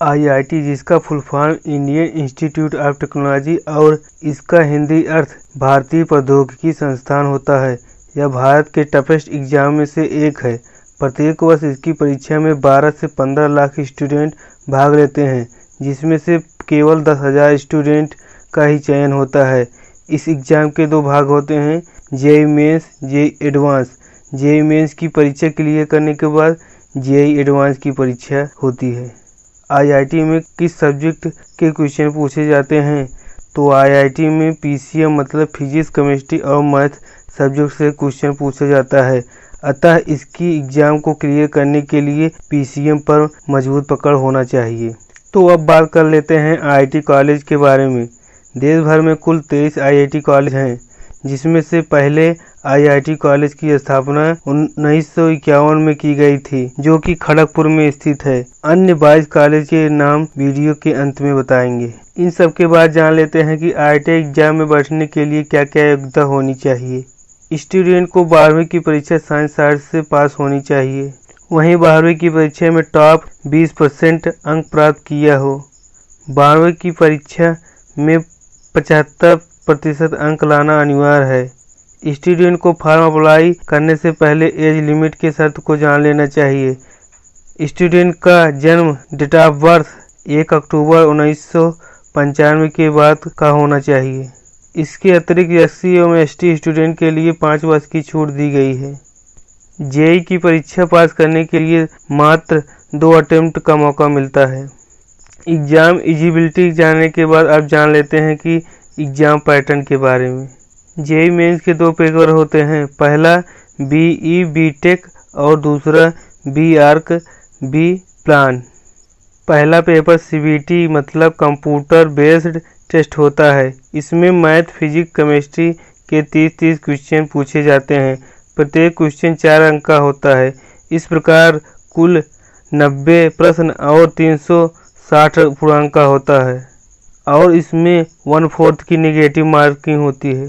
IIT, जिसका full form Indian Institute of Technology और इसका हिंदी अर्थ भारतीय प्रौद्योगिकी संस्थान होता है। यह भारत के टफेस्ट एग्ज़ाम में से एक है। प्रत्येक वर्ष इसकी परीक्षा में 12 से 15 लाख स्टूडेंट भाग लेते हैं, जिसमें से केवल दस हज़ार स्टूडेंट का ही चयन होता है। इस एग्ज़ाम के दो भाग होते हैं, JEE mains, JEE advance. JEE mains की परीक्षा क्लियर करने के बाद जेई एडवांस की परीक्षा होती है। आईआईटी में किस सब्जेक्ट के क्वेश्चन पूछे जाते हैं? तो आईआईटी में पीसीएम मतलब फिजिक्स, केमिस्ट्री और मैथ सब्जेक्ट से क्वेश्चन पूछा जाता है। अतः इसकी एग्ज़ाम को क्लियर करने के लिए पीसीएम पर मज़बूत पकड़ होना चाहिए। तो अब बात कर लेते हैं आईआईटी कॉलेज के बारे में। देश भर में कुल तेईस आईआईटी कॉलेज हैं। जिसमें से पहले आईआईटी कॉलेज की स्थापना उन्नीस सौ इक्यावन में की गई थी, जो कि खड़गपुर में स्थित है। अन्य बाईस कॉलेज के नाम वीडियो के अंत में बताएँगे। इन सब के बाद जान लेते हैं कि आई एग्ज़ाम में बैठने के लिए क्या क्या योग्यता होनी चाहिए। स्टूडेंट को बारहवीं की परीक्षा साइंस आर्ट्स से पास होनी चाहिए। वहीं बारहवीं की परीक्षा में टॉप 20 परसेंट अंक प्राप्त किया हो। बारहवीं की परीक्षा में पचहत्तर प्रतिशत अंक लाना अनिवार्य है। स्टूडेंट को फॉर्म अप्लाई करने से पहले एज लिमिट के शर्त को जान लेना चाहिए। स्टूडेंट का जन्म डेट ऑफ़ बर्थ एक अक्टूबर उन्नीस सौ पंचानवे के बाद का होना चाहिए। इसके अतिरिक्त एस सी एवं एस स्टूडेंट के लिए पाँच वर्ष की छूट दी गई है। जेई की परीक्षा पास करने के लिए मात्र दो अटेम्प्ट का मौका मिलता है। एग्ज़ाम एजिबिलिटी जानने के बाद आप जान लेते हैं कि एग्ज़ाम पैटर्न के बारे में। जेई मेंस के दो पेपर होते हैं। पहला बी ई बी टेक और दूसरा बी आर्क बी प्लान पहला पेपर सीबीटी मतलब कंप्यूटर बेस्ड टेस्ट होता है। इसमें मैथ, फिजिक्स, केमिस्ट्री के तीस तीस क्वेश्चन पूछे जाते हैं। प्रत्येक क्वेश्चन चार अंक का होता है। इस प्रकार कुल नब्बे प्रश्न और तीन सौ साठ पूर्णांक का होता है। और इसमें वन फोर्थ की निगेटिव मार्किंग होती है।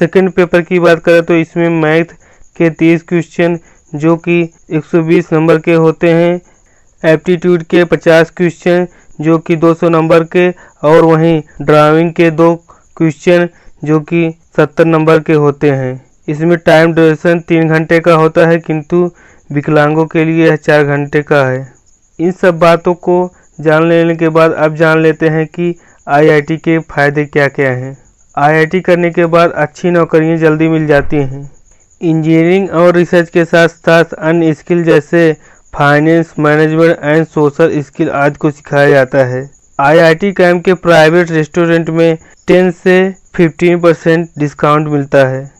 सेकंड पेपर की बात करें तो इसमें मैथ के तीस क्वेश्चन जो कि 120 नंबर के होते हैं एप्टीट्यूड के 50 क्वेश्चन जो कि 200 नंबर के, और वहीं ड्राइविंग के दो क्वेश्चन जो कि 70 नंबर के होते हैं। इसमें टाइम ड्यूरेशन तीन घंटे का होता है, किंतु विकलांगों के लिए यह चार घंटे का है। इन सब बातों को जान लेने के बाद अब जान लेते हैं कि आईआईटी के फ़ायदे क्या क्या हैं? आईआईटी करने के बाद अच्छी नौकरियाँ जल्दी मिल जाती हैं। इंजीनियरिंग और रिसर्च के साथ साथ अन्य स्किल जैसे finance management and social skill आदि को सिखाया जाता है। आईआईटी कैंप के प्राइवेट रेस्टोरेंट में 10 से 15 परसेंट डिस्काउंट मिलता है।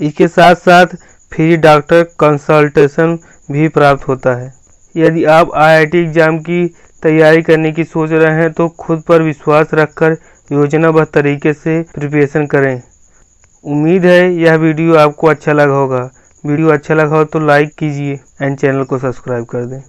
इसके साथ साथ फ्री डॉक्टर कंसल्टेशन भी प्राप्त होता है। यदि आप आईआईटी एग्ज़ाम की तैयारी करने की सोच रहे हैं तो खुद पर विश्वास रखकर योजनाबद्ध तरीके से प्रिपरेशन करें। उम्मीद है यह वीडियो आपको अच्छा लगा होगा। वीडियो अच्छा लगा हो तो लाइक कीजिए एंड चैनल को सब्सक्राइब कर दें।